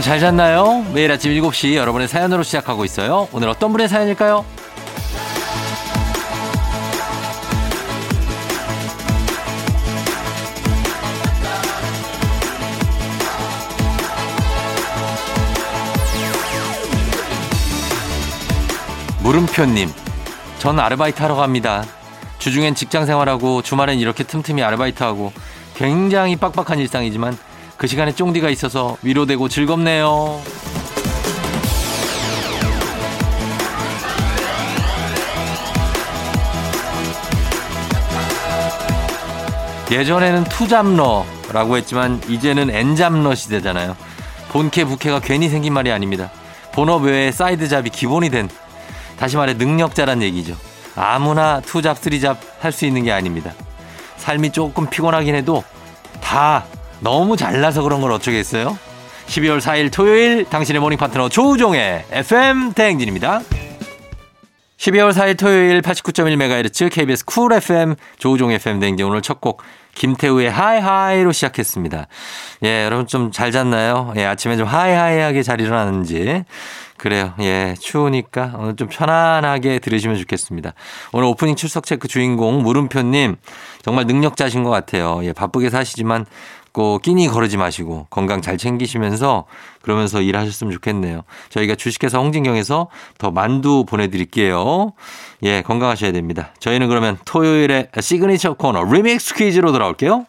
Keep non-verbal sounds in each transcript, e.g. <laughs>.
여러분 잘 잤나요? 매일 아침 7시 여러분의 사연으로 시작하고 있어요. 오늘 어떤 분의 사연일까요? 물음표님, 전 아르바이트 하러 갑니다. 주중엔 직장 생활하고 주말엔 이렇게 틈틈이 아르바이트하고 굉장히 빡빡한 일상이지만 그 시간에 쫑디가 있어서 위로되고 즐겁네요. 예전에는 투잡러라고 했지만 이제는 N잡러 시대잖아요. 본캐 부캐가 괜히 생긴 말이 아닙니다. 본업 외에 side job이 기본이 된 다시 말해 능력자란 얘기죠. 아무나 투잡, three job 할 수 있는 게 아닙니다. 삶이 조금 피곤하긴 해도 다 너무 잘나서 그런 걸 어쩌겠어요? 12월 4일 토요일 당신의 모닝 파트너 조우종의 FM 대행진입니다. 12월 4일 토요일 89.1MHz KBS Cool FM 조우종 FM 대행진 오늘 첫 곡 김태우의 High High로 시작했습니다. 예, 여러분 좀 잘 잤나요? 예, 아침에 좀 high high하게 잘 일어나는지. 그래요. 예, 추우니까 오늘 좀 편안하게 들으시면 좋겠습니다. 오늘 오프닝 출석 체크 주인공 물음표님 정말 능력자신 것 같아요. 예, 바쁘게 사시지만 꼭 끼니 거르지 마시고 건강 잘 챙기시면서 그러면서 일하셨으면 좋겠네요. 저희가 주식회사 홍진경에서 더 만두 보내드릴게요. 예, 건강하셔야 됩니다. 저희는 그러면 토요일에 시그니처 코너 리믹스 퀴즈로 돌아올게요.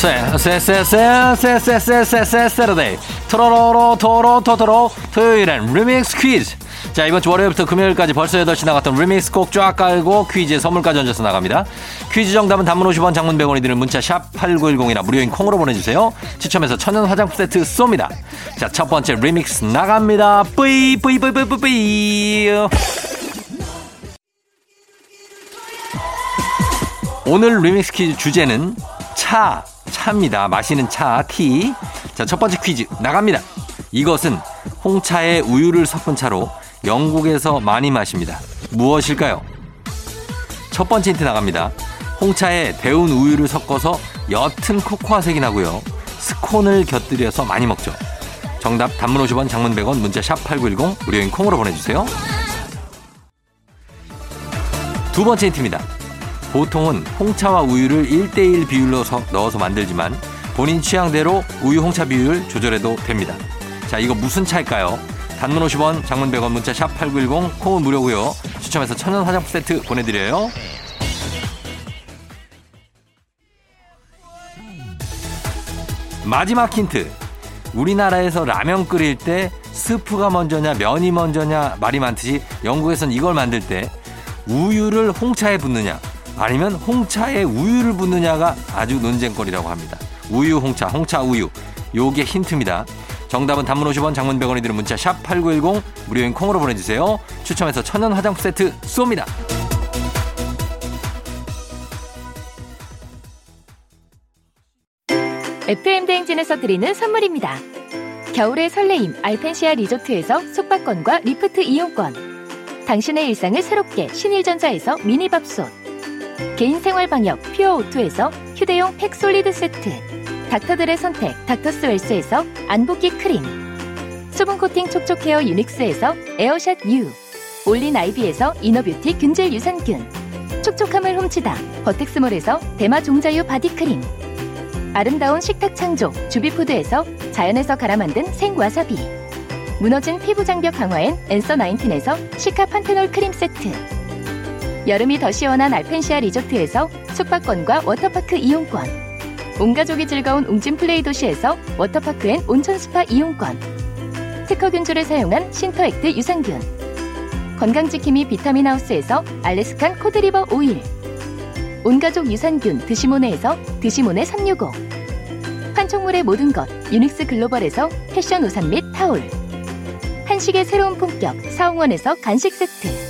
세세세세세세세세세세세데이 토로로로 토로 토토로 토요일엔 리믹스 퀴즈 자 이번 주 월요일부터 금요일까지 벌써 8시 나갔던 리믹스 곡쫙 깔고 퀴즈에 선물까지 얹어서 나갑니다 퀴즈 정답은 단문 50원 장문 100원이 드는 문자 샵 8910이나 무료인 콩으로 보내주세요 추첨해서 천연 화장품 세트 쏩니다 자첫 번째 리믹스 나갑니다 뿌이 뿌이 뿌이 뿌이 뿌이 오늘 리믹스 퀴즈 주제는 차 차입니다. 마시는 차, 티. 자, 첫 번째 퀴즈 나갑니다. 이것은 홍차에 우유를 섞은 차로 영국에서 많이 마십니다. 무엇일까요? 첫 번째 힌트 나갑니다. 홍차에 데운 우유를 섞어서 옅은 코코아색이 나고요. 스콘을 곁들여서 많이 먹죠. 정답 단문 50원 장문 100원 문자 샵 8910 무료인 콩으로 보내주세요. 두 번째 힌트입니다. 보통은 홍차와 우유를 1대1 비율로 넣어서 만들지만 본인 취향대로 우유 홍차 비율 조절해도 됩니다. 자, 이거 무슨 차일까요? 단문 50원, 장문 100원, 문자 샵 8910, 콩은 무료고요. 추첨해서 천연 화장품 세트 보내드려요. 마지막 힌트. 우리나라에서 라면 끓일 때 스프가 먼저냐 면이 먼저냐 말이 많듯이 영국에선 이걸 만들 때 우유를 홍차에 붓느냐 아니면 홍차에 우유를 붓느냐가 아주 논쟁거리라고 합니다. 우유 홍차, 홍차 우유. 요게 힌트입니다. 정답은 단문 50원, 장문 100원이 드는 문자 샵 8910 무료인 콩으로 보내주세요. 추첨해서 천연 화장품 세트 쏩니다. FM 대행진에서 드리는 선물입니다. 겨울의 설레임 알펜시아 리조트에서 숙박권과 리프트 이용권. 당신의 일상을 새롭게 신일전자에서 미니밥솥. 개인생활 방역 퓨어 오투에서 휴대용 팩솔리드 세트 닥터들의 선택 닥터스웰스에서 안붓기 크림 수분 코팅 촉촉 헤어 유닉스에서 에어샷 U 올린 아이비에서 이너뷰티 균질 유산균 촉촉함을 훔치다 버텍스몰에서 대마 종자유 바디크림 아름다운 식탁 창조 주비푸드에서 자연에서 갈아 만든 생와사비 무너진 피부 장벽 강화엔 엔서 나인틴에서 시카 판테놀 크림 세트 여름이 더 시원한 알펜시아 리조트에서 숙박권과 워터파크 이용권. 온 가족이 즐거운 웅진 플레이 도시에서 워터파크 and 온천 스파 이용권. 특허 균주를 사용한 신터액트 유산균. 건강지킴이 비타민 하우스에서 알래스칸 코드리버 오일. 온가족 유산균 드시모네에서 드시모네 365. 판촉물의 모든 것 유닉스 글로벌에서 패션 우산 및 타올. 한식의 새로운 품격 사홍원에서 간식 세트.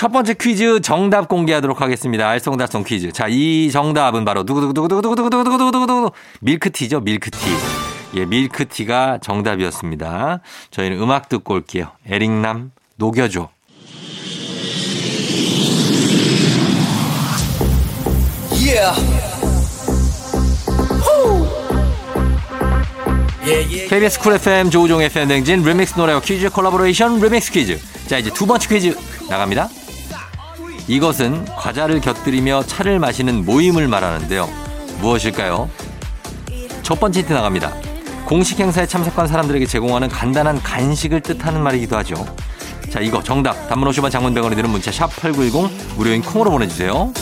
첫 번째 퀴즈 정답 공개하도록 하겠습니다. 알쏭달쏭 퀴즈. 자, 이 정답은 바로 두구두구두구두구두구두구두구두구두구 밀크티죠, 밀크티. 예, 밀크티가 정답이었습니다. 저희는 음악 듣고 올게요. 에릭남, 녹여줘. KBS Cool FM 조우종 FM 대행진 리믹스 노래와 퀴즈 콜라보레이션 리믹스 퀴즈. 자, 이제 두 번째 퀴즈 나갑니다. 이것은 과자를 곁들이며 차를 마시는 모임을 말하는데요. 무엇일까요? 첫 번째 힌트 나갑니다. 공식 행사에 참석한 사람들에게 제공하는 간단한 간식을 뜻하는 말이기도 하죠. 자, 이거 정답. 단문 50원 장문 100원이 드는 문자 샵 8910 무료인 콩으로 보내주세요.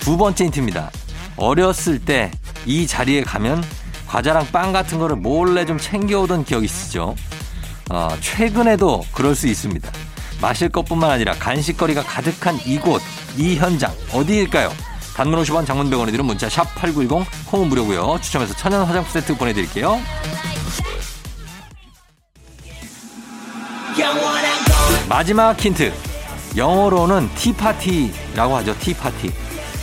두 번째 힌트입니다. 어렸을 때 이 자리에 가면 과자랑 빵 같은 거를 몰래 좀 챙겨오던 기억이 있으시죠? 어, 최근에도 그럴 수 있습니다. 마실 것뿐만 아니라 간식거리가 가득한 이곳, 이 현장, 어디일까요? 단문 50원 장문 100원이 들은 문자 샵 8910 콩은 무료고요. 추첨해서 천연 화장품 세트 보내드릴게요. 마지막 힌트. 영어로는 티파티라고 하죠. 티파티.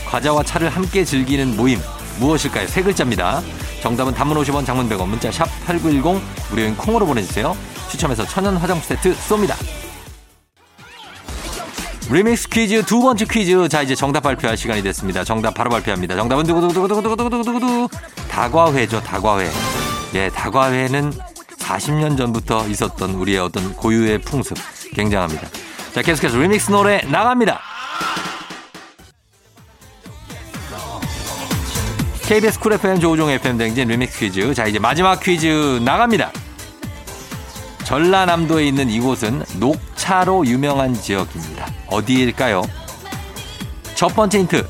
과자와 차를 함께 즐기는 모임. 무엇일까요? 세 글자입니다. 정답은 단문 50원 장문 100원 문자 샵 8910 무료인 콩으로 보내주세요. 추첨해서 천연 화장품 세트 쏩니다. 리믹스 퀴즈 두 번째 퀴즈. 자, 이제 정답 발표할 시간이 됐습니다. 정답 바로 발표합니다. 정답은 두구두구두구두구두구두구두구 다과회죠, 다과회. 예, 다과회는 40년 전부터 있었던 우리의 어떤 고유의 풍습. 굉장합니다. 자, 계속해서 리믹스 노래 나갑니다. KBS 쿨 FM 조우종 FM 댕진 리믹스 퀴즈. 자, 이제 마지막 퀴즈 나갑니다. 전라남도에 있는 이곳은 녹차로 유명한 지역입니다. 어디일까요? 첫 번째 힌트.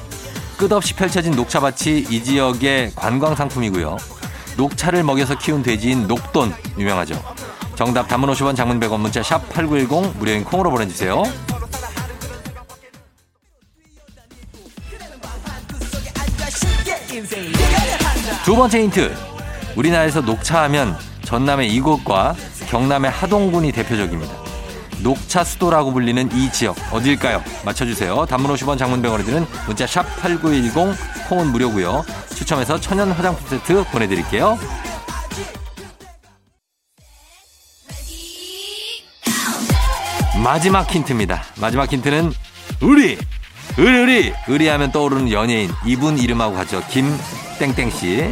끝없이 펼쳐진 녹차밭이 이 지역의 관광 상품이고요. 녹차를 먹여서 키운 돼지인 녹돈 유명하죠. 정답 단문 50원 장문 100원 문자 샵 8910 무료인 콩으로 보내주세요. 두 번째 힌트. 우리나라에서 녹차하면 전남의 이곳과 경남의 하동군이 대표적입니다. 녹차 수도라고 불리는 이 지역 어딜까요? 맞춰주세요. 단문 50원 장문 100원에 드는 문자 샵 8910 콩은 무료고요. 추첨해서 천연 화장품 세트 보내드릴게요. 마지막 힌트입니다. 마지막 힌트는 우리 의리 의리하면 떠오르는 연예인 이분 이름하고 가죠. 김땡땡 씨.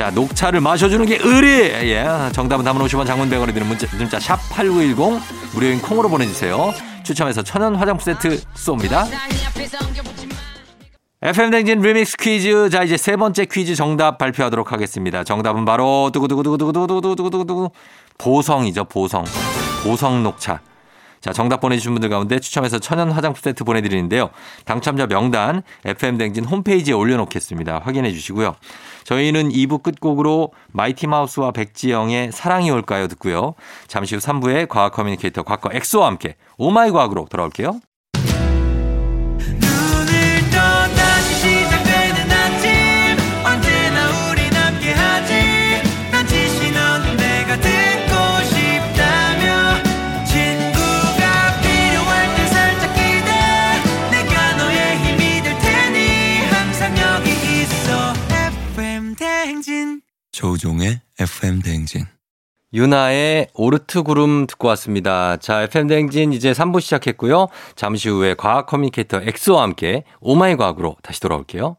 자 녹차를 마셔주는 게 의리. 예 정답은 담은 50원 장문 100원에 드는 문자, 문자 샵8910 무료인 콩으로 보내주세요. 추첨해서 천연 화장품 세트 쏩니다. FM 댕진 리믹스 퀴즈. 자, 이제 세 번째 퀴즈 정답 발표하도록 하겠습니다. 정답은 바로 두구두구두구두구두구두구두구두구 보성이죠, 보성. 보성 녹차. 자, 정답 보내주신 분들 가운데 추첨해서 천연 화장품 세트 보내드리는데요. 당첨자 명단 FM댕진 홈페이지에 올려놓겠습니다. 확인해 주시고요. 저희는 2부 끝곡으로 마이티마우스와 백지영의 사랑이 올까요 듣고요. 잠시 후 3부에 과학 커뮤니케이터 과커 엑소와 함께 오마이 과학으로 돌아올게요. 조우종의 FM 대행진. 유나의 오르트 구름 듣고 왔습니다. 자, FM대행진 이제 3부 시작했고요. 잠시 후에 과학 커뮤니케이터 엑소와 함께 오마이 과학으로 다시 돌아올게요.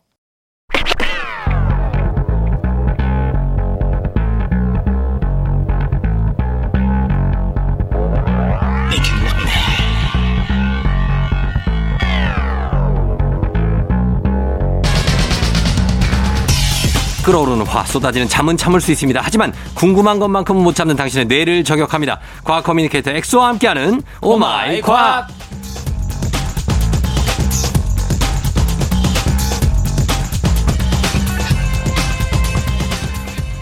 끓어오르는 화 쏟아지는 잠은 참을 수 있습니다. 하지만 궁금한 것만큼은 못 참는 당신의 뇌를 저격합니다. 과학 커뮤니케이터 엑소와 함께하는 오마이 과학.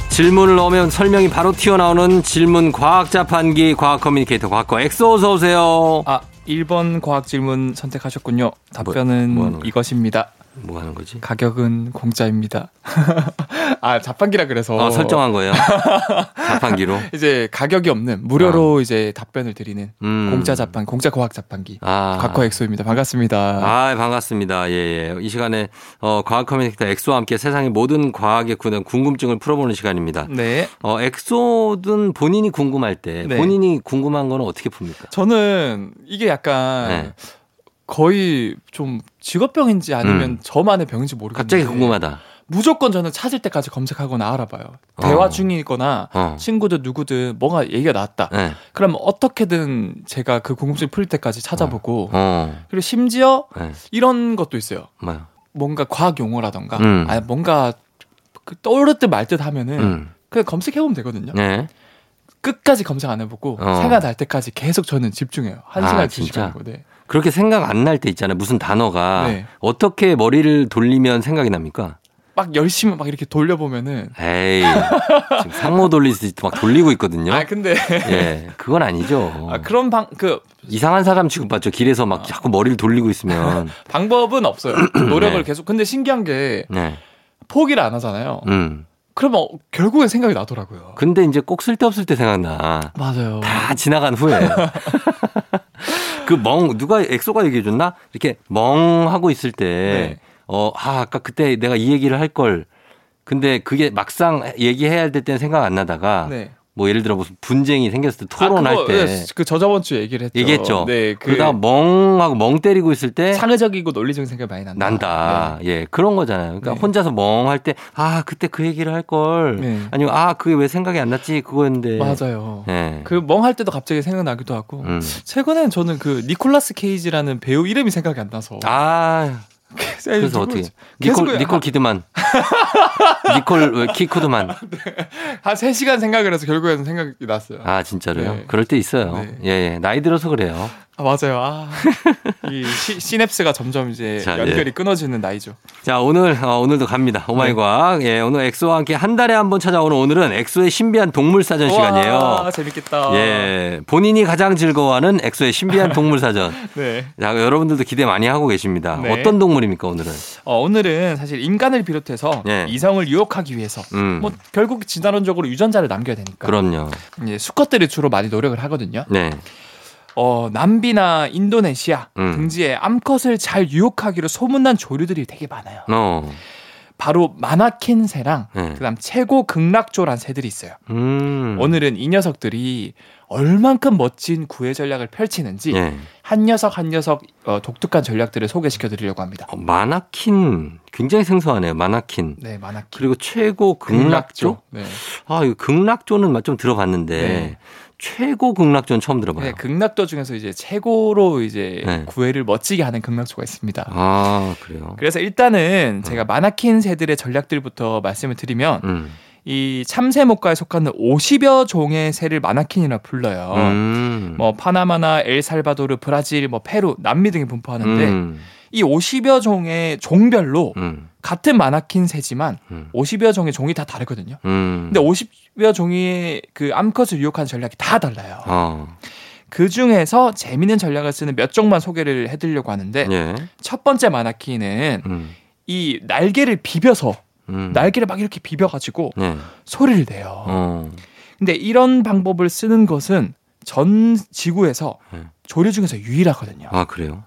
질문을 넣으면 설명이 바로 튀어나오는 질문 과학 자판기 과학 커뮤니케이터 과학과 엑소 어서 오세요. 아, 1번 과학 질문 선택하셨군요. 답변은 뭐 하는 거야? 이것입니다. 뭐 하는 거지? 가격은 공짜입니다. <laughs> 아, 자판기라 그래서 어, 설정한 거예요. <laughs> 자판기로. 이제 가격이 없는 무료로 이제 답변을 드리는 아. 음. 공짜 자판, 공짜 과학 자판기. 아. 과커 엑소입니다. 반갑습니다. 아, 반갑습니다. 예, 예. 이 시간에 어, 과학 커뮤니케이터 엑소와 함께 세상의 모든 과학에 관한 궁금증을 풀어보는 시간입니다. 네. 어, 엑소든 본인이 궁금할 때 네. 본인이 궁금한 거는 어떻게 풉니까? 저는 이게 약간 네. 거의 좀 직업병인지 아니면 음. 저만의 병인지 모르겠는데 갑자기 궁금하다. 무조건 저는 찾을 때까지 검색하거나 알아봐요. 어. 대화 중이거나 어. 친구들 누구든 뭐가 얘기가 나왔다. 네. 그럼 어떻게든 제가 그 궁금증 풀 때까지 찾아보고 어. 그리고 심지어 네. 이런 것도 있어요. 뭐요? 뭔가 과학 용어라던가 음. 아니 뭔가 그 떠오를 듯말듯 하면은 음. 그냥 검색해 보면 되거든요. 네. 끝까지 검색 안 해보고 어. 생각 날 때까지 계속 저는 집중해요. 한 아, 시간 두 진짜? 시간이고. 네. 그렇게 생각 안 날 때 있잖아요. 무슨 단어가 네. 어떻게 머리를 돌리면 생각이 납니까? 막 열심히 막 이렇게 돌려보면은 에이, 지금 상모 돌리듯이 막 돌리고 있거든요. 아 근데 예, 그건 아니죠. 아, 그런 방 그 이상한 사람 취급받죠. 길에서 막 자꾸 머리를 돌리고 있으면. <laughs> 방법은 없어요. <clears throat> 노력을 네. 계속. 근데 신기한 게 네. 포기를 안 하잖아요. 음. 그러면 결국엔 생각이 나더라고요. 근데 이제 꼭 쓸데없을 때 생각나. 맞아요. 다 지나간 후에. <laughs> 그 멍, 누가 엑소가 얘기해줬나? 이렇게 멍 하고 있을 때, 네. 어, 아, 아까 그때 내가 이 얘기를 할 걸. 근데 그게 막상 얘기해야 할 때는 생각 안 나다가, 네. 뭐 예를 들어 무슨 분쟁이 생겼을 때 토론할 아, 때 네, 그 저저번 주에 얘기를 했죠. 얘기했죠. 네, 그 그러다가 멍하고 멍 때리고 있을 때 상의적이고 논리적인 생각이 많이 난다. 난다. 예, 그런 거잖아요. 그러니까 네. 혼자서 멍할 때, 아, 그때 그 얘기를 할 걸. 네. 아니면, 아, 그게 왜 생각이 안 났지? 그거였는데. 네. 맞아요. 예. 그 멍할 때도 갑자기 생각나기도 하고. 음. 최근엔 저는 그 니콜라스 케이지라는 배우 이름이 생각이 안 나서. 아, 그래서 어떻게? 니콜, 니콜 키드만. <laughs> 니콜 키코드만. 한 3시간 생각을 해서 결국에는 생각이 났어요. 아, 아, 진짜로요? 네. 그럴 때 있어요. 네. 예, 예. 나이 들어서 그래요. 맞아요. 아. <laughs> 이 시, 시냅스가 점점 이제 자, 연결이 예. 끊어지는 나이죠. 자, 오늘, 어, 오늘도 갑니다. 오마이 네. 과학. 예, 오늘 엑소와 함께 한 달에 한 번 찾아오는 오늘은 엑소의 신비한 동물 사전 시간이에요. 와, 재밌겠다. 예. 본인이 가장 즐거워하는 엑소의 신비한 동물 사전. <laughs> 네. 자, 여러분들도 기대 많이 하고 계십니다. 네. 어떤 동물입니까, 오늘은? 어, 오늘은 사실 인간을 비롯해서 예. 이성을 유혹하기 위해서 음. 뭐 결국 진화론적으로 유전자를 남겨야 되니까 그럼요. 이제 수컷들이 주로 많이 노력을 하거든요. 네. 어, 남비나 인도네시아 음. 등지에 암컷을 잘 유혹하기로 소문난 조류들이 되게 많아요. 어. 바로 마나킨 새랑 네. 그다음 최고 극락조란 새들이 있어요. 음. 오늘은 이 녀석들이 얼만큼 멋진 구애 전략을 펼치는지 예. 한 녀석 한 녀석 어, 독특한 전략들을 소개시켜 드리려고 합니다. 어, 마나킨. 굉장히 생소하네요. 마나킨. 네, 마나킨. 그리고 최고 극락조? 네. 아, 이거 극락조는 좀 들어봤는데 네. 최고 극락조는 처음 들어봐요. 네, 극락조 중에서 이제 최고로 이제 네. 구애를 멋지게 하는 극락조가 있습니다. 아, 그래요. 그래서 일단은 제가 마나킨 새들의 전략들부터 말씀을 드리면 음. 이 참새목과에 속하는 50여 종의 새를 마나킨이라 불러요. 음. 뭐 파나마나 엘살바도르, 브라질, 뭐 페루, 남미 등에 분포하는데 음. 이 50여 종의 종별로 음. 같은 마나킨 새지만 음. 50여 종의 종이 다 다르거든요. 음. 근데 50여 종의 그 암컷을 유혹하는 전략이 다 달라요. 어. 그 중에서 재미있는 전략을 쓰는 몇 종만 소개를 해드리려고 하는데 예. 첫 번째 마나키는 음. 이 날개를 비벼서 음. 날개를 막 이렇게 비벼가지고 네. 소리를 내요. 어. 근데 이런 방법을 쓰는 것은 전 지구에서 네. 조류 중에서 유일하거든요. 아, 그래요?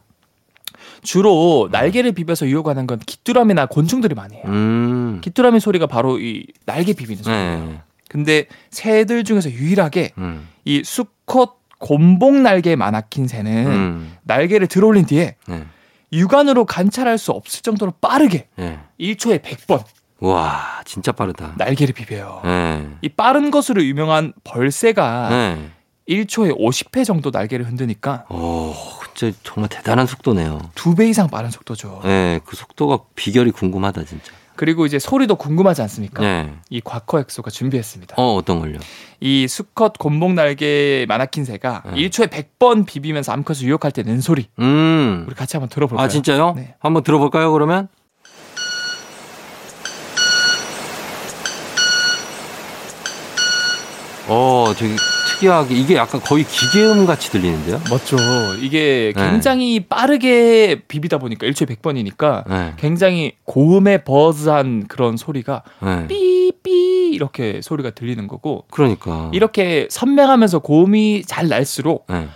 주로 날개를 비벼서 유혹하는 건 귀뚜라미나 곤충들이 많이 해요. 음. 귀뚜라미 소리가 바로 이 날개 비비는 소리예요. 네. 근데 새들 중에서 유일하게 음. 이 수컷 곰봉 날개 마나킨 새는 음. 날개를 들어올린 뒤에 네. 육안으로 관찰할 수 없을 정도로 빠르게 예. 1초에 100번 와, 진짜 빠르다. 날개를 비벼요. 네. 이 빠른 것으로 유명한 벌새가 네. 1초에 50회 정도 날개를 흔드니까 오, 진짜 정말 대단한 속도네요. 두 배 이상 빠른 속도죠. 네, 그 속도가 비결이 궁금하다, 진짜. 그리고 이제 소리도 궁금하지 않습니까? 예. 이 과커 엑소가 준비했습니다. 어, 어떤 걸요? 이 수컷 곤봉 날개 마나킨 새가 네. 1초에 100번 비비면서 암컷을 유혹할 때 낸 소리. 음. 우리 같이 한번 들어볼까요? 아, 진짜요? 네. 한번 들어볼까요, 그러면? 어, 되게 특이하게, 이게 약간 거의 기계음 같이 들리는데요? 멋져. 이게 네. 굉장히 빠르게 비비다 보니까 1초에 100번이니까 네. 굉장히 고음의 버즈한 그런 소리가 네. 삐삐 이렇게 소리가 들리는 거고 그러니까. 이렇게 선명하면서 고음이 잘 날수록 네.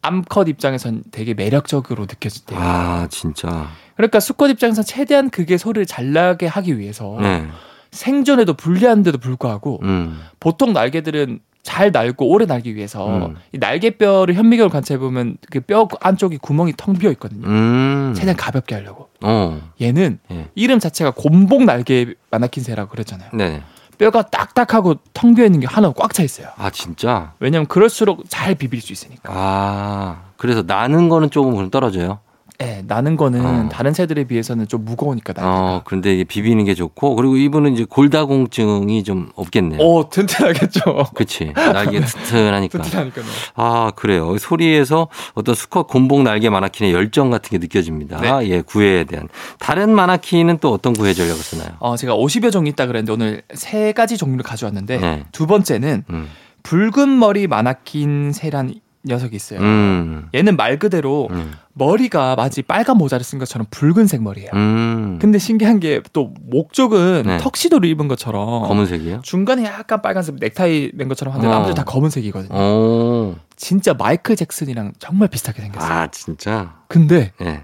암컷 입장에선 되게 매력적으로 느껴진대요. 아, 진짜. 그러니까 수컷 입장에선 최대한 그게 소리를 잘 나게 하기 위해서 네. 생존에도 불리한데도 불구하고 음. 보통 날개들은 잘 날고 오래 날기 위해서 음. 이 날개뼈를 현미경으로 관찰해 보면 그 뼈 안쪽이 구멍이 텅 비어 있거든요. 음. 최대한 가볍게 하려고. 어. 얘는 예. 이름 자체가 곰봉 날개 마나킨새라고 그랬잖아요. 네. 뼈가 딱딱하고 텅 비어 있는 게 하나 꽉 차 있어요. 아, 진짜? 왜냐면 그럴수록 잘 비빌 수 있으니까. 아. 그래서 나는 거는 조금 떨어져요. 예, 나는 거는 어. 다른 새들에 비해서는 좀 무거우니까 날개가. 어, 그런데 이게 비비는 게 좋고, 그리고 이분은 이제 골다공증이 좀 없겠네요. 오, 튼튼하겠죠. <laughs> 그치. 날개 <laughs> 튼튼하니까. 튼튼하니까요. 아, 그래요. 소리에서 어떤 수컷 곰봉 날개 마나킨의 열정 같은 게 느껴집니다. 네. 예, 구애에 대한. 다른 마나킨은 또 어떤 구애 전략을 쓰나요? 어, 제가 50여 종이 있다 그랬는데 오늘 세 가지 종류를 가져왔는데 네. 두 번째는 음. 붉은 머리 마나킨 새란 녀석이 있어요. 음. 얘는 말 그대로 음. 머리가 마치 빨간 모자를 쓴 것처럼 붉은색 머리예요. 음. 근데 신기한 게 또 목쪽은 네. 턱시도를 입은 것처럼 검은색이요? 중간에 약간 빨간색 넥타이 맨 것처럼 하는데 어. 나머지 다 검은색이거든요. 오. 진짜 마이클 잭슨이랑 정말 비슷하게 생겼어요. 아, 진짜? 근데 예.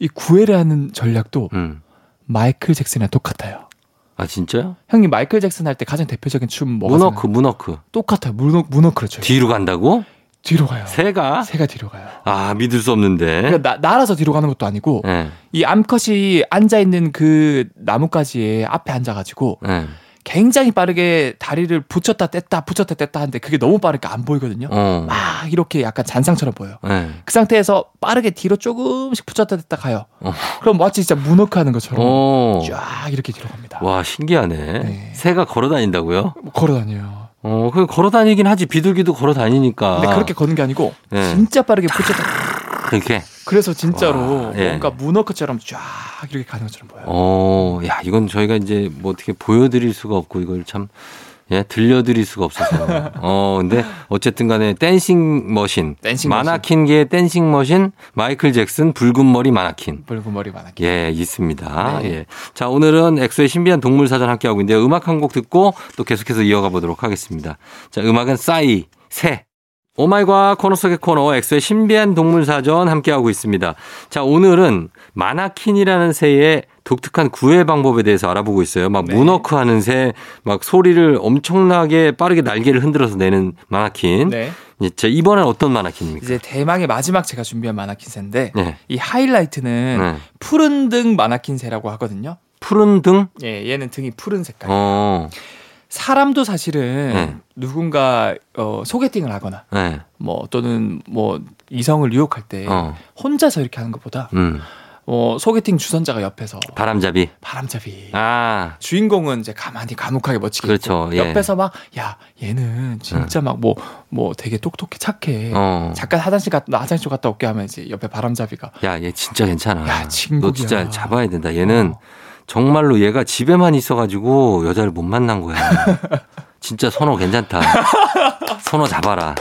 이 구애를 하는 전략도 음. 마이클 잭슨이랑 똑같아요. 아, 진짜요? 형님 마이클 잭슨 할 때 가장 대표적인 춤 뭐가 생각나요? 문어크. 똑같아요. 문어 문어크를 쳐요. 뒤로 간다고? 뒤로 가요. 새가? 새가 뒤로 가요. 아, 믿을 수 없는데. 그러니까 나, 날아서 뒤로 가는 것도 아니고 예. 이 암컷이 앉아 있는 그 나뭇가지에 앞에 앉아가지고 예. 굉장히 빠르게 다리를 붙였다 뗐다 붙였다 뗐다 하는데 그게 너무 빠르니까 안 보이거든요. 어. 막 이렇게 약간 잔상처럼 보여요. 예. 그 상태에서 빠르게 뒤로 조금씩 붙였다 뗐다 가요. 어. 그럼 마치 진짜 문어크 하는 것처럼 어. 쫙 이렇게 뒤로 갑니다. 와, 신기하네. 네. 새가 걸어 다닌다고요? 뭐 걸어 다녀요. 어, 그 걸어 다니긴 하지. 비둘기도 걸어 다니니까. 근데 그렇게 걷는 게 아니고 네. 진짜 빠르게 붙였다. 그렇게. 그래서 진짜로 와, 예. 뭔가 moonwalk처럼 쫙 이렇게 가는 것처럼 보여요. 어, 야, 이건 저희가 이제 뭐 어떻게 보여드릴 수가 없고 이걸 참, 예, 들려드릴 수가 없어서. 어, 근데 어쨌든 간에 dancing machine. dancing 마나킨계의 dancing machine, 마이클 잭슨 붉은 머리 마나킨. 붉은 머리 마나킨. 예, 있습니다. 네. 예. 자, 오늘은 엑소의 신비한 동물 사전 함께하고 있는데요. 음악 한 곡 듣고 또 계속해서 이어가 보도록 하겠습니다. 자, 음악은 싸이, 새. 오마이 과학 코너 속의 코너 엑소의 신비한 동물 사전 함께하고 있습니다. 자, 오늘은 마나킨이라는 새의 독특한 구애 방법에 대해서 알아보고 있어요. 막 네. 문어크 하는 새, 막 소리를 엄청나게 빠르게 날개를 흔들어서 내는 마나킨. 네. 예, 자, 이번엔 어떤 마나킨입니까? 이제 대망의 마지막 제가 준비한 마나킨새인데 네. 이 하이라이트는 네. 푸른 등 마나킨새라고 하거든요. 푸른 등? 예, 얘는 등이 푸른 색깔. 어, 사람도 사실은 네. 누군가 어, 소개팅을 하거나 네. 뭐 또는 뭐 이성을 유혹할 때 어, 혼자서 이렇게 하는 것보다 음. 어, 소개팅 주선자가 옆에서 바람잡이. 바람잡이 아, 주인공은 이제 가만히 감옥하게 멋지게 그렇죠. 예. 옆에서 막 야 얘는 진짜 막뭐뭐 되게 똑똑해 착해 어. 잠깐 화장실 갔다 나 화장실 갔다 올게 하면 이제 옆에 바람잡이가 야, 얘 진짜 괜찮아. 야, 친구야. 너 진짜 잡아야 된다. 얘는 어. 정말로 얘가 집에만 있어가지고 여자를 못 만난 거야. <laughs> 진짜 선호 괜찮다. 선호 잡아라.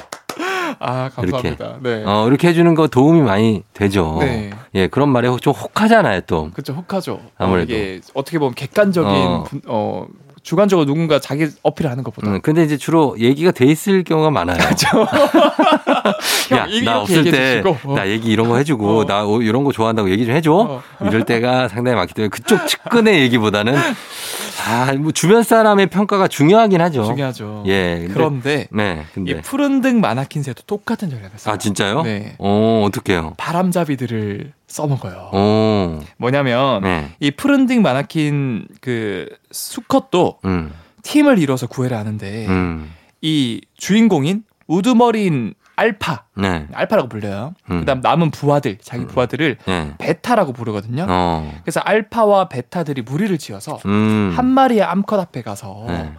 아 감사합니다 네 어, 이렇게 해주는 거 도움이 많이 되죠. 네. 예, 그런 말에 좀 혹하잖아요, 또. 그쵸 혹하죠 아무래도. 어, 이게 어떻게 보면 객관적인 어. 분- 어, 주관적으로 누군가 자기 어필을 하는 것보다 음, 근데 이제 주로 얘기가 돼 있을 경우가 많아요. <laughs> 야, 형, 이- 나 없을 때, 얘기해 주시고. 어. 나 얘기 이런 거 해주고, 어. 나 오- 이런 거 좋아한다고 얘기 좀 해줘. 어. 이럴 때가 상당히 많기 때문에 그쪽 측근의 얘기보다는, 아, 뭐 주변 사람의 평가가 중요하긴 하죠. 중요하죠 예. 근데- 그런데 네, 이 근데. 푸른 등 마나킨새도 똑같은 전략을 써요 아, 진짜요? 네 어, 어떡해요? 바람잡이들을 써먹어요 어, 뭐냐면 네. 이 푸른 등 마나킨 그 수컷도 음, 팀을 이뤄서 구애를 하는데 음, 이 주인공인 우두머리인 알파, 네. 알파라고 불려요. 음. 그다음 남은 부하들, 자기 부하들을 네. 베타라고 부르거든요. 어. 그래서 알파와 베타들이 무리를 지어서 음. 한 마리의 암컷 앞에 가서 네.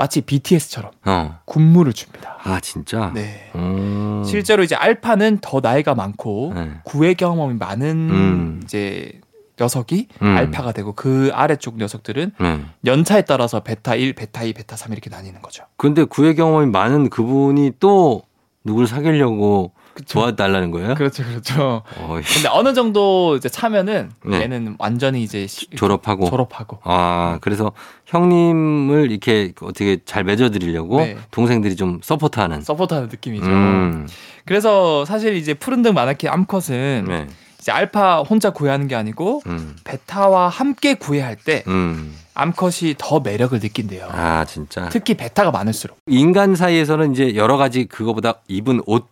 마치 BTS처럼 어. 군무를 줍니다. 아, 진짜? 네. 음. 실제로 이제 알파는 더 나이가 많고 네. 구애 경험이 많은 음. 이제 녀석이 음. 알파가 되고 그 아래쪽 녀석들은 네. 연차에 따라서 베타 1, 베타 2, 베타 3 이렇게 나뉘는 거죠. 근데 구애 경험이 많은 그분이 또 누굴 사귀려고 도와달라는 거예요? 그렇죠, 그렇죠. 어이, 근데 어느 정도 이제 차면은 네. 얘는 완전히 이제 시- 졸업하고. 졸업하고 아, 그래서 형님을 이렇게 어떻게 잘 맺어드리려고 네. 동생들이 좀 support하는. support하는 느낌이죠. 음. 그래서 사실 이제 푸른등 마나킨 암컷은 네. 이제 알파 혼자 구애하는 게 아니고 음. 베타와 함께 구애할 때 음. 암컷이 더 매력을 느낀대요. 아, 진짜. 특히 베타가 많을수록. 인간 사이에서는 이제 여러 가지 그거보다 입은 옷,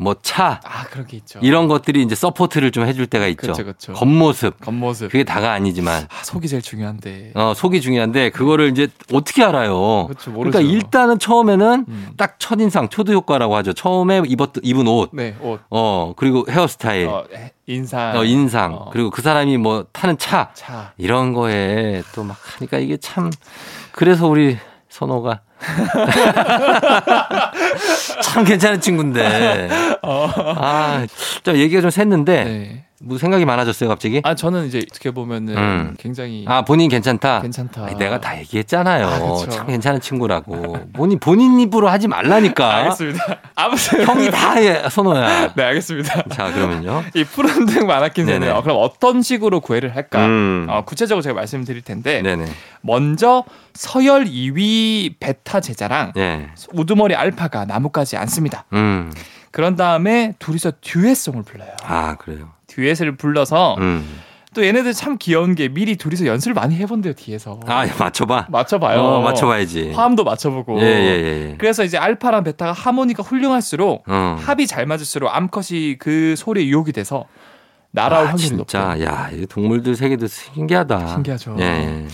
뭐 차, 아 그런 게 있죠. 이런 것들이 이제 support를 좀 해줄 때가 있죠. 그쵸, 그쵸. 겉모습. 겉모습. 그게 다가 아니지만. 아, 속이 제일 중요한데. 어, 속이 중요한데 그거를 이제 어떻게 알아요? 그렇죠, 모르죠. 그러니까 일단은 처음에는 음. 딱 첫인상, 초두 효과라고 하죠. 처음에 입었, 입은 옷, 네, 옷, 어, 그리고 헤어스타일, 어, 어, 해- 인상, 인상, 어. 그리고 그 사람이 뭐 타는 차, 차. 이런 거에 또 막 하니까 이게 참, 그래서 우리 선호가 <laughs> 참 괜찮은 친구인데. 아, 좀 얘기가 좀 샜는데, 어. 네. 뭐 생각이 많아졌어요, 갑자기? 아 저는 이제 어떻게 보면은 음. 굉장히 아, 본인 괜찮다? 괜찮다. 아니, 내가 다 얘기했잖아요. 아. 참 괜찮은 친구라고. 본인, 본인 입으로 하지 말라니까. <laughs> 알겠습니다. 아무튼 형이 다 해, 선호야. <laughs> 네 알겠습니다. 자, 그러면요. 이 푸른등 마나킨새는 네네. 어, 그럼 어떤 식으로 구애를 할까? 음. 어, 구체적으로 제가 말씀드릴 텐데 네네. 먼저 서열 2위 베타 제자랑 네. 우두머리 알파가 나뭇가지 앉습니다. 음. 그런 다음에 둘이서 듀엣송을 불러요. 아, 그래요. 듀엣을 불러서 음. 또 얘네들 참 귀여운 게 미리 둘이서 연습을 많이 해본대요 뒤에서. 아, 맞춰봐. 맞춰봐요. 어, 맞춰봐야지. 화음도 맞춰보고. 예, 예, 예. 그래서 이제 알파랑 베타가 하모니가 훌륭할수록 어. 합이 잘 맞을수록 암컷이 그 소리에 유혹이 돼서 날아올 아, 확률이 진짜. 높대요. 야, 이 동물들 세계도 신기하다. 신기하죠. 예, 예.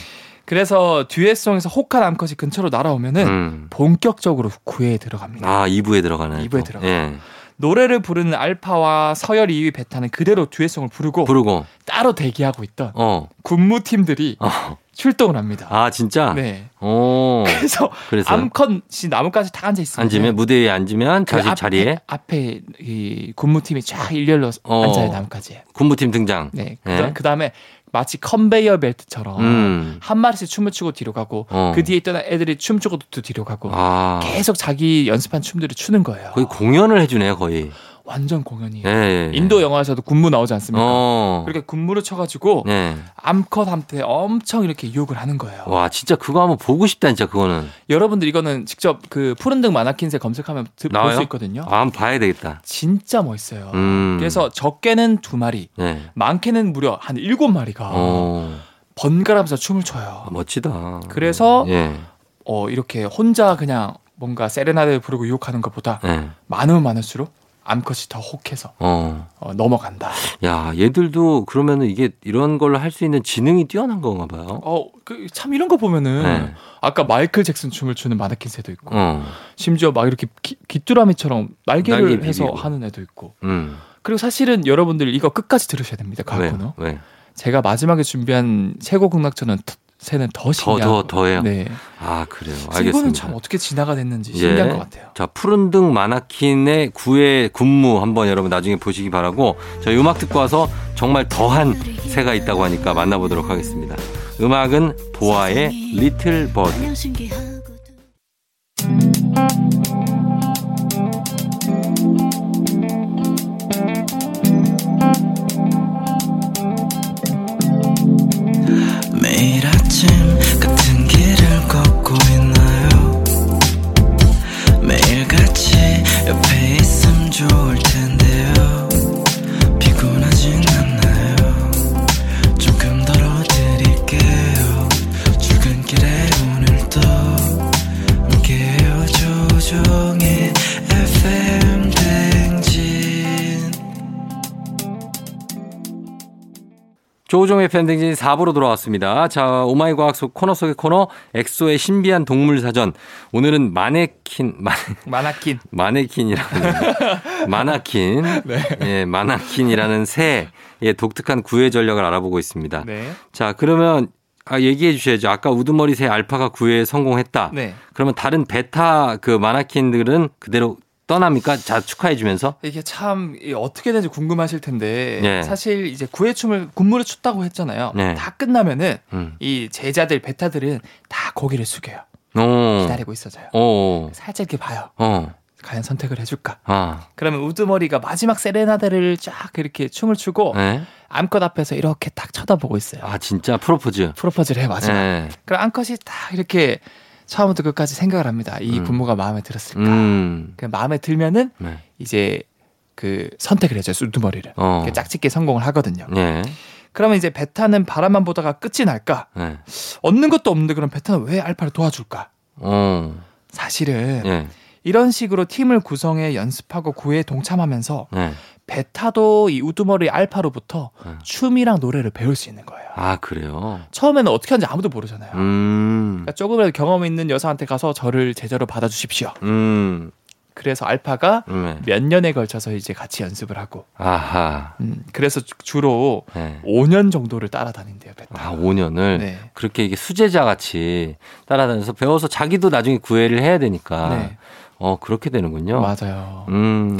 그래서 듀엣송에서 혹한 암컷이 근처로 날아오면은 음. 본격적으로 구애에 들어갑니다. 아, 2부에 들어가는. 2부에 또. 들어가. 예. 노래를 부르는 알파와 서열 2위 베타는 그대로 듀엣송을 부르고 부르고. 따로 대기하고 있던 어. 군무팀들이 어. 출동을 합니다. 아, 진짜? 네. 오. 그래서 그래서 암컷이 나뭇가지 딱 앉아 있으면 앉으면 무대 위에 앉으면 그 자기 앞에, 자리에 앞에 이 군무팀이 쫙 일렬로 어. 앉아요 나뭇가지에. 군부팀 등장. 네. 예. 그 다음에 마치 컨베이어 벨트처럼 음. 한 마리씩 춤을 추고 뒤로 가고 어. 그 뒤에 있던 애들이 춤추고 또 뒤로 가고 아. 계속 자기 연습한 춤들을 추는 거예요. 거의 공연을 해주네요, 거의. 완전 공연이에요. 예. 인도 영화에서도 군무 나오지 않습니까? 어. 그렇게 군무를 쳐가지고 네. 암컷 한테 엄청 이렇게 유혹을 하는 거예요. 와, 진짜 그거 한번 보고 싶다, 진짜 그거는. 여러분들 이거는 직접 그 푸른 등 마나킨새 검색하면 볼? 수 있거든요. 아, 한번 봐야 되겠다. 진짜 멋있어요. 음. 그래서 적게는 두 마리, 네. 많게는 무려 한 일곱 마리가 어. 번갈아가면서 춤을 춰요. 멋지다. 그래서 예. 어, 이렇게 혼자 그냥 뭔가 세레나데를 부르고 유혹하는 것보다 예. 많으면 많을수록 암컷이 더 혹해서 어. 어, 넘어간다. 야, 얘들도 그러면은 이게 이런 걸할수 있는 지능이 뛰어난 건가 봐요. 어, 그, 참 이런 거 보면은 네. 아까 마이클 잭슨 춤을 추는 마네킹 새도 있고 어. 심지어 막 이렇게 기, 귀뚜라미처럼 날개를 날개 해서 비비고. 하는 애도 있고 음. 그리고 사실은 여러분들 이거 끝까지 들으셔야 됩니다. 왜? 제가 마지막에 준비한 최고 더- 새는 더 더, 신기하고 더, 더해요? 네. 아, 그래요. 알겠습니다. 이거는 참 어떻게 진화가 됐는지 예. 신기한 것 같아요. 자, 푸른 등 마나킨의 구애 군무 한번 여러분 나중에 보시기 바라고 저희 음악 듣고 와서 정말 더한 새가 있다고 하니까 만나보도록 하겠습니다. 음악은 보아의 리틀 버드. 조우종의 FM댕진 4부로 돌아왔습니다. 자, 오마이 과학 속 코너 속의 코너, 엑소의 신비한 동물 사전. 오늘은 마네킨, 마, 마나킨. <laughs> 마네킨이라는, 마나킨. <laughs> 예, 마나킨이라는 새의 독특한 구애 전략을 알아보고 있습니다. 네. 자, 그러면, 아, 얘기해 주셔야죠. 아까 우두머리 새 알파가 구애에 성공했다. 네. 그러면 다른 베타 그 마나킨들은 그대로 떠납니까? 자, 축하해 주면서. 이게 참 이, 어떻게 되는지 궁금하실 텐데 네. 사실 이제 구애춤을 군무를 췄다고 했잖아요. 네. 다 끝나면은 음. 이 제자들 베타들은 다 고개를 숙여요. 어. 기다리고 있어져요. 어. 살짝 이렇게 봐요. 어. 과연 선택을 해줄까? 아. 그러면 우두머리가 마지막 세레나데를 쫙 이렇게 춤을 추고 네. 암컷 앞에서 이렇게 딱 쳐다보고 있어요. 아, 진짜 프로포즈. 프로포즈를 해 마지막. 네. 그럼 암컷이 딱 이렇게 처음부터 끝까지 생각을 합니다. 이 음. 군무가 마음에 들었을까? 음. 그 마음에 들면은 네. 이제 그 선택을 해줘요. 우두머리를. 어. 짝짓기 성공을 하거든요. 네. 그러면 이제 베타는 바람만 보다가 끝이 날까? 네. 얻는 것도 없는데 그럼 베타는 왜 알파를 도와줄까? 어. 사실은 네. 이런 식으로 팀을 구성해 연습하고 구애에 동참하면서 네. 베타도 이 우두머리 알파로부터 네. 춤이랑 노래를 배울 수 있는 거예요. 아, 그래요? 처음에는 어떻게 하는지 아무도 모르잖아요. 음. 그러니까 조금이라도 경험 있는 여자한테 가서 저를 제자로 받아주십시오. 음. 그래서 알파가 네. 몇 년에 걸쳐서 이제 같이 연습을 하고, 아하. 음, 그래서 주- 주로 네. 5년 정도를 따라다닌대요, 베타. 아, 5년을 네. 그렇게 이게 수제자 같이 따라다녀서 배워서 자기도 나중에 구애를 해야 되니까. 네, 어, 그렇게 되는군요. 맞아요. 음.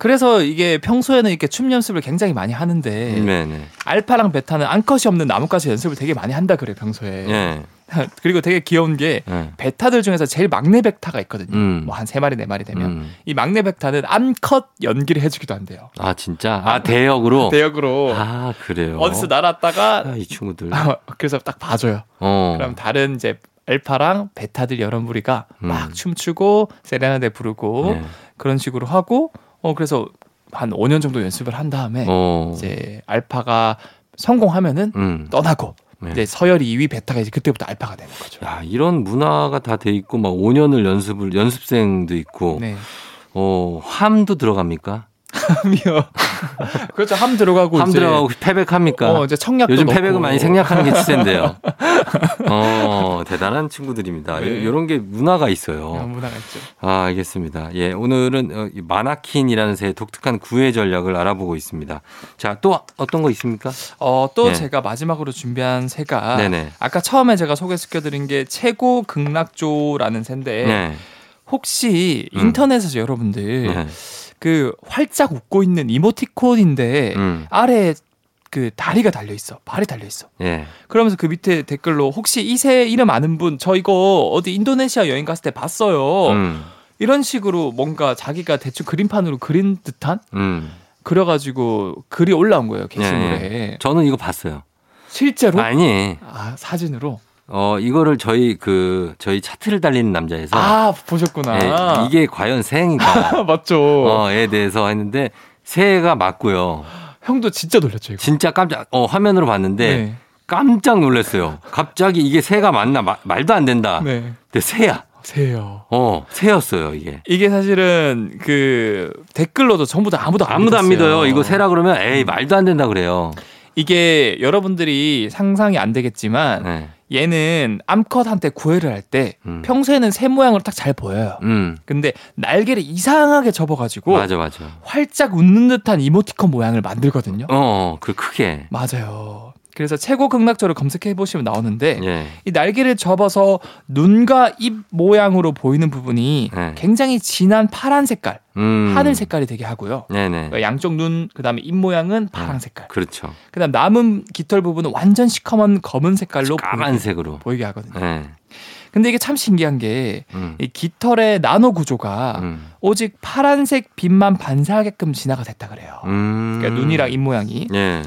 그래서 이게 평소에는 이렇게 춤 연습을 굉장히 많이 하는데 네, 네. 알파랑 베타는 암컷이 없는 나뭇가지 연습을 되게 많이 한다 그래요 평소에. 네. <laughs> 그리고 되게 귀여운 게 네. 베타들 중에서 제일 막내 베타가 있거든요. 음. 뭐한 세 마리 네 마리 되면 음. 이 막내 베타는 암컷 연기를 해주기도 한대요. 아, 진짜? 아, 대역으로? <laughs> 대역으로 아, 그래요. 어디서 날았다가 아, 이 친구들. 그래서 딱 봐줘요. 어. 그럼 다른 이제 알파랑 베타들 여러 무리가 음. 막 춤추고 세레나데 부르고 네. 그런 식으로 하고 어 그래서 한 5년 정도 연습을 한 다음에 어. 이제 알파가 성공하면은 음. 떠나고 네. 이제 서열이 2위 베타가 이제 그때부터 알파가 되는 거죠. 야, 이런 문화가 다 돼 있고 막 5년을 연습을 연습생도 있고 네. 어, 함도 들어갑니까? 함이요. <laughs> 그렇죠. 함 들어가고 함 이제 들어가고 패백합니까? 어 이제 청약도 요즘. 패백을 많이 생략하는 게 추세인데요. <laughs> 어, 대단한 친구들입니다. 네. 이런 게 문화가 있어요. 문화가 있죠. 아, 알겠습니다. 예, 오늘은 어, 이 마나킨이라는 새의 독특한 구애 전략을 알아보고 있습니다. 자, 또 어떤 거 있습니까? 어, 또 네. 제가 마지막으로 준비한 새가 네네. 아까 처음에 제가 소개시켜 드린 게 최고 극락조라는 새인데 네. 혹시 음. 인터넷에서 여러분들 네. 그 활짝 웃고 있는 이모티콘인데 음. 아래 그 다리가 달려 있어 발이 달려 있어 예. 그러면서 그 밑에 댓글로 혹시 이 새 이름 아는 분 저 이거 어디 인도네시아 여행 갔을 때 봤어요 음. 이런 식으로 뭔가 자기가 대충 그림판으로 그린 듯한 음. 그려가지고 글이 올라온 거예요 게시물에 저는 이거 봤어요. 실제로 아니, 아 사진으로 어, 이거를 저희 그, 저희 차트를 달리는 남자에서. 아 보셨구나 예, 이게 과연 새인가? <laughs> 맞죠 어,에 대해서 했는데, 새가 맞고요. 형도 진짜 놀랐죠 이거 진짜 깜짝, 어, 화면으로 봤는데, 네. 깜짝 놀랐어요. 갑자기 이게 새가 맞나? 마- 말도 안 된다. 네. 근데 새야. 새요 어, 새였어요, 이게. 이게 사실은 그 댓글로도 전부 다 아무도 안 아무도 안 믿었어요. 믿어요. 이거 새라 그러면, 에이, 말도 안 된다 그래요. 이게 여러분들이 상상이 안 되겠지만 네. 얘는 암컷한테 구애를 할때 음. 평소에는 새 모양으로 딱 잘 보여요. 음. 근데 날개를 이상하게 접어가지고 맞아, 맞아. 활짝 웃는 듯한 이모티콘 모양을 만들거든요. 어, 어, 그 크게. 맞아요. 그래서 최고 극락조를 검색해 보시면 나오는데 예. 이 날개를 접어서 눈과 입 모양으로 보이는 부분이 네. 굉장히 진한 파란 색깔, 음. 하늘 색깔이 되게 하고요. 그러니까 양쪽 눈, 그다음에 입 모양은 파란 색깔. 그렇죠. 그다음 남은 깃털 부분은 완전 시커먼 검은 색깔로 보이게, 까만색으로. 보이게 하거든요. 예. 근데 이게 참 신기한 게이 음. 깃털의 나노 구조가 음. 오직 파란색 빛만 반사하게끔 진화가 됐다 그래요. 음. 그러니까 눈이랑 입 모양이. 예.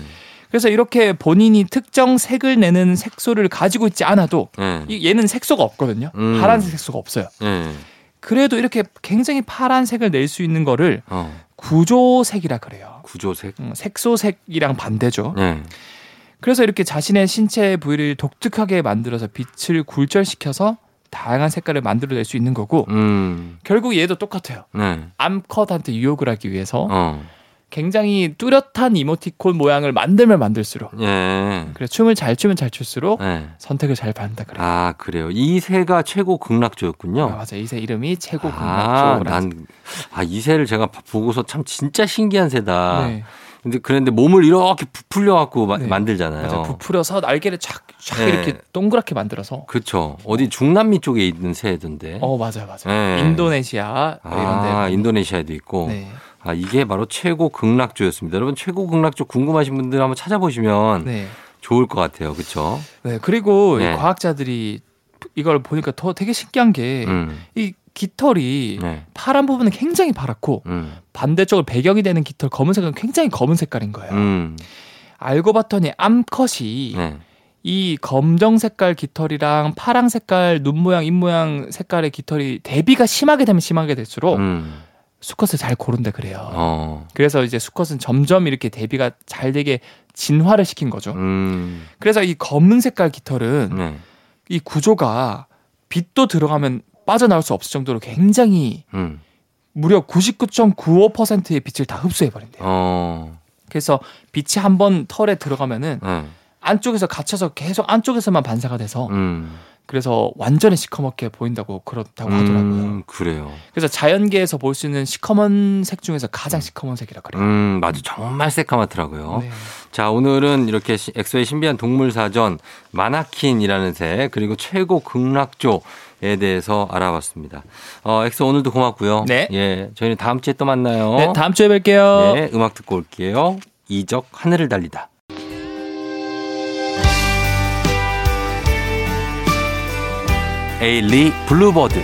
그래서 이렇게 본인이 특정 색을 내는 색소를 가지고 있지 않아도 예. 이- 얘는 색소가 없거든요. 음. 파란색 색소가 없어요. 예. 그래도 이렇게 굉장히 파란색을 낼 수 있는 거를 어. 구조색이라 그래요. 구조색. 음, 색소색이랑 반대죠. 예. 그래서 이렇게 자신의 신체 부위를 독특하게 만들어서 빛을 굴절시켜서 다양한 색깔을 만들어낼 수 있는 거고 음. 결국 얘도 똑같아요. 네. 암컷한테 유혹을 하기 위해서 어. 굉장히 뚜렷한 이모티콘 모양을 만들면 만들수록 예. 그래 춤을 잘 추면 잘 출수록 예. 선택을 잘 받는다 그래. 아, 그래요. 이 새가 최고 극락조였군요. 아, 맞아 이새 이름이 최고 아, 극락조. 난, 아, 이 새를 제가 보고서 참 진짜 신기한 새다. 네. 근데 그런데 몸을 이렇게 부풀려 갖고 마- 네. 만들잖아요. 맞아 부풀어서 날개를 촥, 촥 네. 이렇게 동그랗게 만들어서. 그쵸. 어디 중남미 쪽에 있는 새던데. 어 맞아 맞아. 네. 인도네시아 뭐 이런데. 아, 인도네시아에도 있고. 네. 아, 이게 바로 최고 극락조였습니다. 여러분, 최고 극락조 궁금하신 분들 한번 찾아보시면 네. 좋을 것 같아요. 그쵸? 네. 그리고 이 네. 과학자들이 이걸 보니까 더 되게 신기한 게이 음, 깃털이 네. 파란 부분은 굉장히 파랗고 음, 반대쪽으로 배경이 되는 깃털 검은색은 굉장히 검은 색깔인 거예요. 음, 알고 봤더니 암컷이 네. 이 검정 색깔 깃털이랑 파랑 색깔 눈 모양, 입 모양 색깔의 깃털이 대비가 심하게 되면 심하게 될수록 음, 수컷을 잘 고른다 그래요. 어, 그래서 이제 수컷은 점점 이렇게 대비가 잘 되게 진화를 시킨 거죠. 음, 그래서 이 검은 색깔 깃털은 네. 이 구조가 빛도 들어가면 빠져나올 수 없을 정도로 굉장히 음, 무려 99.95%의 빛을 다 흡수해 버린대요. 어, 그래서 빛이 한 번 털에 들어가면은 네. 안쪽에서 갇혀서 계속 안쪽에서만 반사가 돼서 음, 그래서 완전히 시커멓게 보인다고 그렇다고 하더라고요. 음, 그래요. 그래서 자연계에서 볼 수 있는 시커먼 색 중에서 가장 시커먼 색이라 그래요. 음, 맞아. 정말 새까맣더라고요. 네. 자, 오늘은 이렇게 시- 엑소의 신비한 동물 사전, 마나킨이라는 새, 그리고 최고 극락조 에 대해서 알아봤습니다. 어, 엑소 오늘도 고맙고요. 네. 예. 저희는 다음 주에 또 만나요. 네, 다음 주에 뵐게요. 네, 음악 듣고 올게요. 이적 하늘을 달리다. 에일리 블루버드.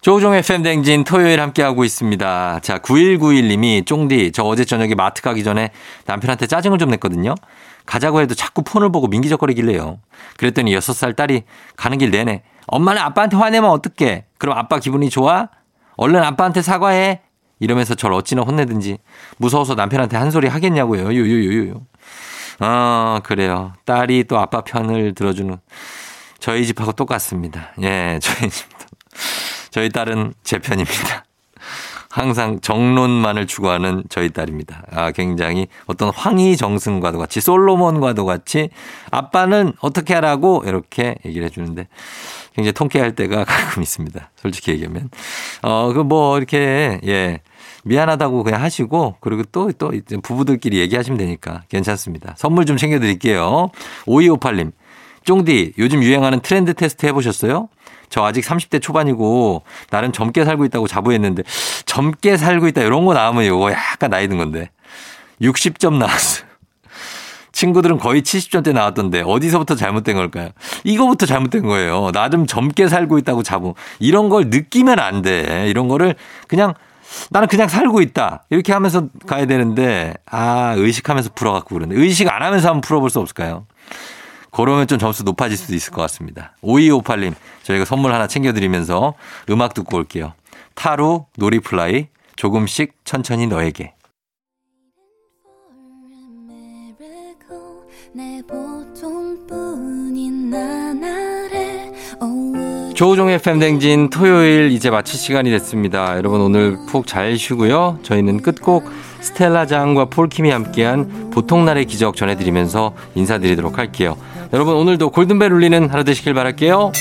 조우종의 FM 댕진 토요일 함께하고 있습니다. 자, 9191님이 쫑디, 저 어제 저녁에 마트 가기 전에 남편한테 짜증을 좀 냈거든요. 가자고 해도 자꾸 폰을 보고 민기적거리길래요. 그랬더니 6살 딸이 가는 길 내내 엄마는 아빠한테 화내면 어떡해? 그럼 아빠 기분이 좋아? 얼른 아빠한테 사과해. 이러면서 저를 어찌나 혼내든지 무서워서 남편한테 한 소리 하겠냐고요. 유유유유. 아, 그래요. 딸이 또 아빠 편을 들어주는 저희 집하고 똑같습니다. 예, <laughs> 저희 집도. 저희 딸은 제 편입니다. 항상 정론만을 추구하는 저희 딸입니다. 아, 굉장히 어떤 황희 정승과도 같이 솔로몬과도 같이 아빠는 어떻게 하라고 이렇게 얘기를 해주는데 굉장히 통쾌할 때가 <laughs> 가끔 있습니다. 솔직히 얘기하면. 어, 그 뭐 이렇게, 예. 미안하다고 그냥 하시고 그리고 또, 또 부부들끼리 얘기하시면 되니까 괜찮습니다. 선물 좀 챙겨드릴게요. 5258님. 쫑디, 요즘 유행하는 트렌드 테스트 해보셨어요? 저 아직 30대 초반이고 나름 젊게 살고 있다고 자부했는데 젊게 살고 있다 이런 거 나오면 이거 약간 나이 든 건데 60점 나왔어요. 친구들은 거의 70점대 나왔던데 어디서부터 잘못된 걸까요? 이거부터 잘못된 거예요. 나름 젊게 살고 있다고 자부. 이런 걸 느끼면 안 돼. 이런 거를 그냥 나는 그냥 살고 있다. 이렇게 하면서 가야 되는데 아 의식하면서 풀어갖고 그러는데 의식 안 하면서 한번 풀어볼 수 없을까요? 그러면 좀 점수 높아질 수도 있을 것 같습니다. 5258님, 저희가 선물 하나 챙겨드리면서 음악 듣고 올게요. 타루, 놀이플라이, 조금씩 천천히 너에게. 내 보통뿐인 오후 조우종의 팬댕진 토요일 이제 마칠 시간이 됐습니다. 여러분 오늘 푹 잘 쉬고요. 저희는 끝곡 스텔라 장과 폴킴이 함께한 보통날의 기적 전해드리면서 인사드리도록 할게요. 여러분 오늘도 골든벨 울리는 하루 되시길 바랄게요.